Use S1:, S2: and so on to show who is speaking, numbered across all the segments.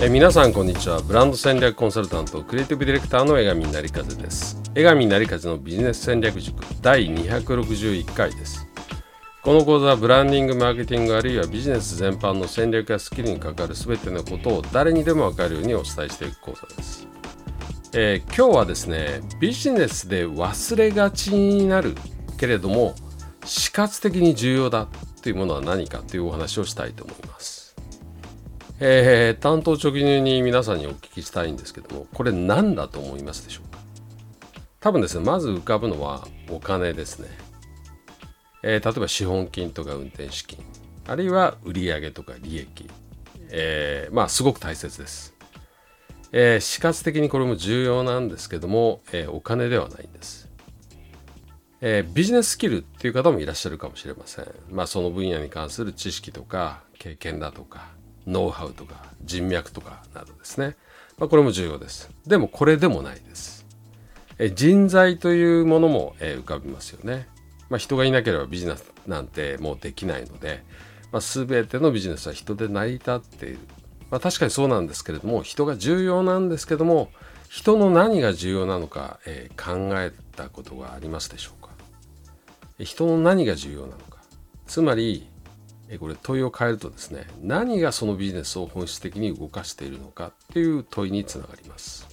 S1: え皆さんこんにちは。ブランド戦略コンサルタントクリエイティブディレクターの江上成風です。江上成風のビジネス戦略塾第261回です。この講座はブランディングマーケティングあるいはビジネス全般の戦略やスキルに関わる全てのことを誰にでも分かるようにお伝えしていく講座です。えー、今日はですねビジネスで忘れがちになるけれども死活的に重要だというものは何かというお話をしたいと思います。えー、担当直入に皆さんにお聞きしたいんですけどもこれ何だと思いますでしょうか？多分ですねまず浮かぶのはお金ですね、えー、例えば資本金とか運転資金あるいは売上とか利益、えー、まあすごく大切です。えー、死活的にこれも重要なんですけども、えー、お金ではないんです、えー、ビジネススキルっていう方もいらっしゃるかもしれません。まあその分野に関する知識とか経験だとかノウハウとか人脈とかなどですね、まあ、これも重要です。でもこれでもないです、え人材というものも、え浮かびますよね。まあ、人がいなければビジネスなんてもうできないので、まあ、全てのビジネスは人で成り立っている。まあ、確かにそうなんですけれども人が重要なんですけども人の何が重要なのか、えー、考えたことがありますでしょうか。人の何が重要なのか。つまりこれ問いを変えるとですね何がそのビジネスを本質的に動かしているのかっていう問いにつながります。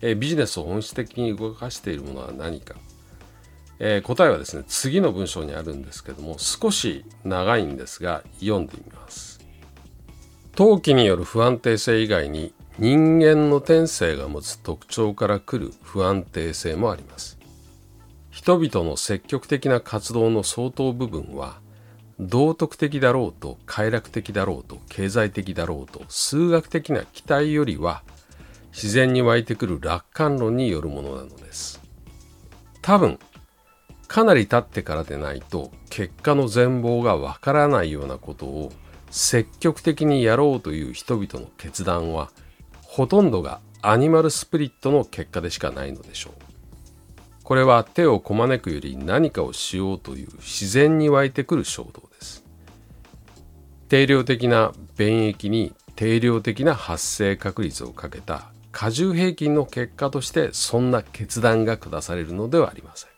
S1: えビジネスを本質的に動かしているものは何か、えー、答えはですね次の文章にあるんですけども少し長いんですが読んでみます。陶器による不安定性以外に人間の天性が持つ特徴から来る不安定性もあります。人々の積極的な活動の相当部分は道徳的だろうと快楽的だろうと経済的だろうと数学的な期待よりは自然に湧いてくる楽観論によるものなのです多分かなり経ってからでないと結果の全貌がわからないようなことを積極的にやろうという人々の決断はほとんどがアニマルスプリットの結果でしかないのでしょう。これは手をこまねくより何かをしようという自然に湧いてくる衝動です。定量的な便益に定量的な発生確率をかけた過重平均の結果としてそんな決断が下されるのではありません。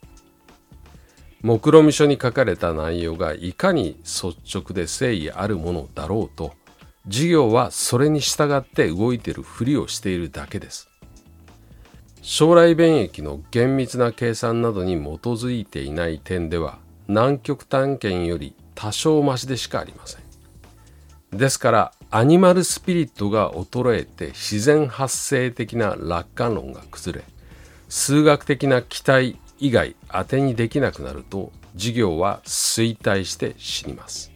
S1: 目論見書に書かれた内容がいかに率直で誠意あるものだろうと事業はそれに従って動いているふりをしているだけです将来便益の厳密な計算などに基づいていない点では南極探検より多少増しでしかありませんですからアニマルスピリットが衰えて自然発生的な楽観論が崩れ数学的な期待以外当てにできなくなると事業は衰退して死にます。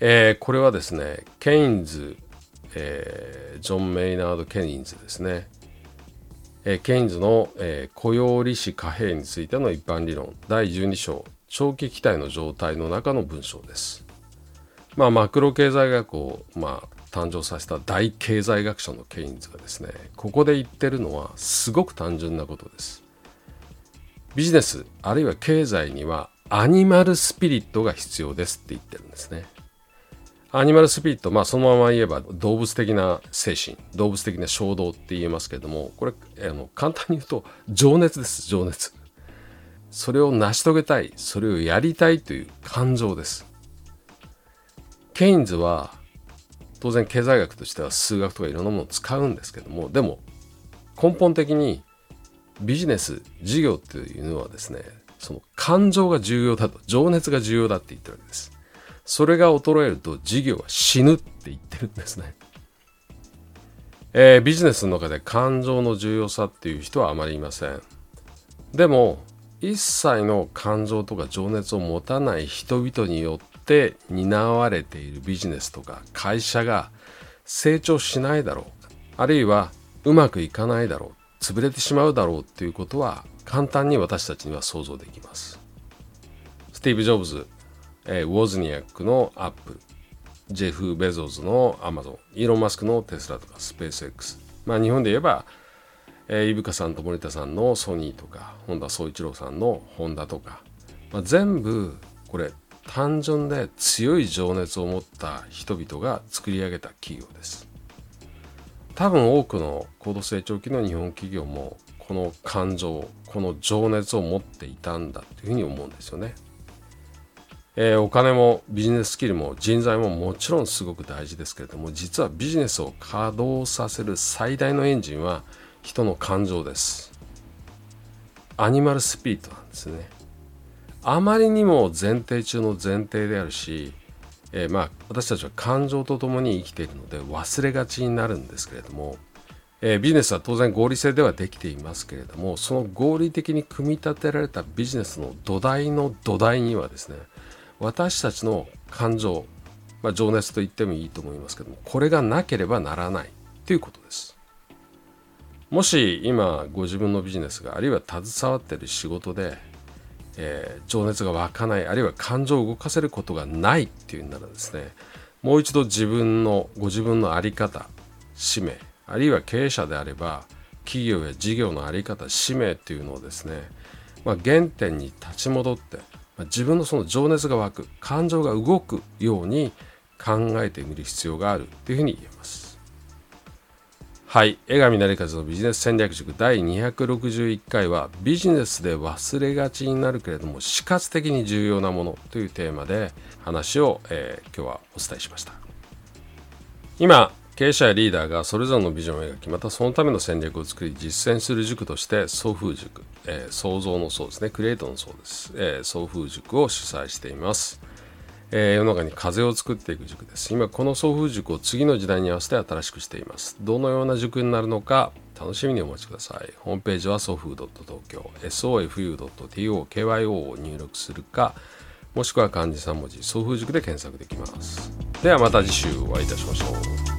S1: えー、これはですねケインズ、えー、ジョン・メイナード・ケインズですね、えー、ケインズの、え雇用利子貨幣についての一般理論第12章長期期待の状態の中の文章です。まあ、マクロ経済学を、まあ、誕生させた大経済学者のケインズがですねここで言ってるのはすごく単純なことです。ビジネスあるいは経済にはアニマルスピリットが必要ですって言ってるんですね。アニマルスピリット、まあそのまま言えば動物的な精神、動物的な衝動って言えますけれども、これ、あの簡単に言うと情熱です、情熱。それを成し遂げたい、それをやりたいという感情です。ケインズは当然経済学としては数学とかいろんなものを使うんですけども、でも根本的にビジネス事業っていうのはですねその感情が重要だと情熱が重要だって言ってるわけですそれが衰えると事業は死ぬって言ってるんですね。えー、ビジネスの中で感情の重要さっていう人はあまりいません。でも一切の感情とか情熱を持たない人々によって担われているビジネスとか会社が成長しないだろう。あるいはうまくいかないだろう。潰れてしまうだろうっていうことは簡単に私たちには想像できます。スティーブ・ジョブズ、えー、ウォズニアックのアップル、ジェフ・ベゾーズのアマゾン、イーロン・マスクのテスラとかスペース X、まあ日本で言えば、えー、井深さんと盛田さんのソニーとか、本田宗一郎さんのホンダとか、まあ、全部これ単純で強い情熱を持った人々が作り上げた企業です。多分多くの高度成長期の日本企業もこの感情この情熱を持っていたんだというふうに思うんですよね、えー、お金もビジネススキルも人材ももちろんすごく大事ですけれども実はビジネスを稼働させる最大のエンジンは人の感情です。アニマルスピリットなんですね。あまりにも前提中の前提であるし、えー、まあ私たちは感情とともに生きているので忘れがちになるんですけれども、えー、ビジネスは当然合理性ではできていますけれどもその合理的に組み立てられたビジネスの土台の土台にはですね私たちの感情、まあ、情熱と言ってもいいと思いますけどもこれがなければならないということです。もし今ご自分のビジネスがあるいは携わってる仕事でえー、情熱が湧かないあるいは感情を動かせることがないっていうんならですねもう一度自分のご自分の在り方使命あるいは経営者であれば企業や事業の在り方使命っていうのをですね、まあ、原点に立ち戻って、自分のその情熱が湧く感情が動くように考えてみる必要があるというふうに言えます。はい。江上成和のビジネス戦略塾第261回はビジネスで忘れがちになるけれども死活的に重要なものというテーマで話を、えー、今日はお伝えしました。今、経営者やリーダーがそれぞれのビジョンを描き、またそのための戦略を作り実践する塾として送風塾、えー、創造の層ですね、クリエイトの層です、えー、送風塾を主催しています。えー、世の中に風を作っていく塾です。今この送風塾を次の時代に合わせて新しくしています。どのような塾になるのか楽しみにお待ちください。ホームページはソフー.東京 sofu.tokyo を入力するかもしくは漢字3文字送風塾で検索できます。ではまた次週お会いいたしましょう。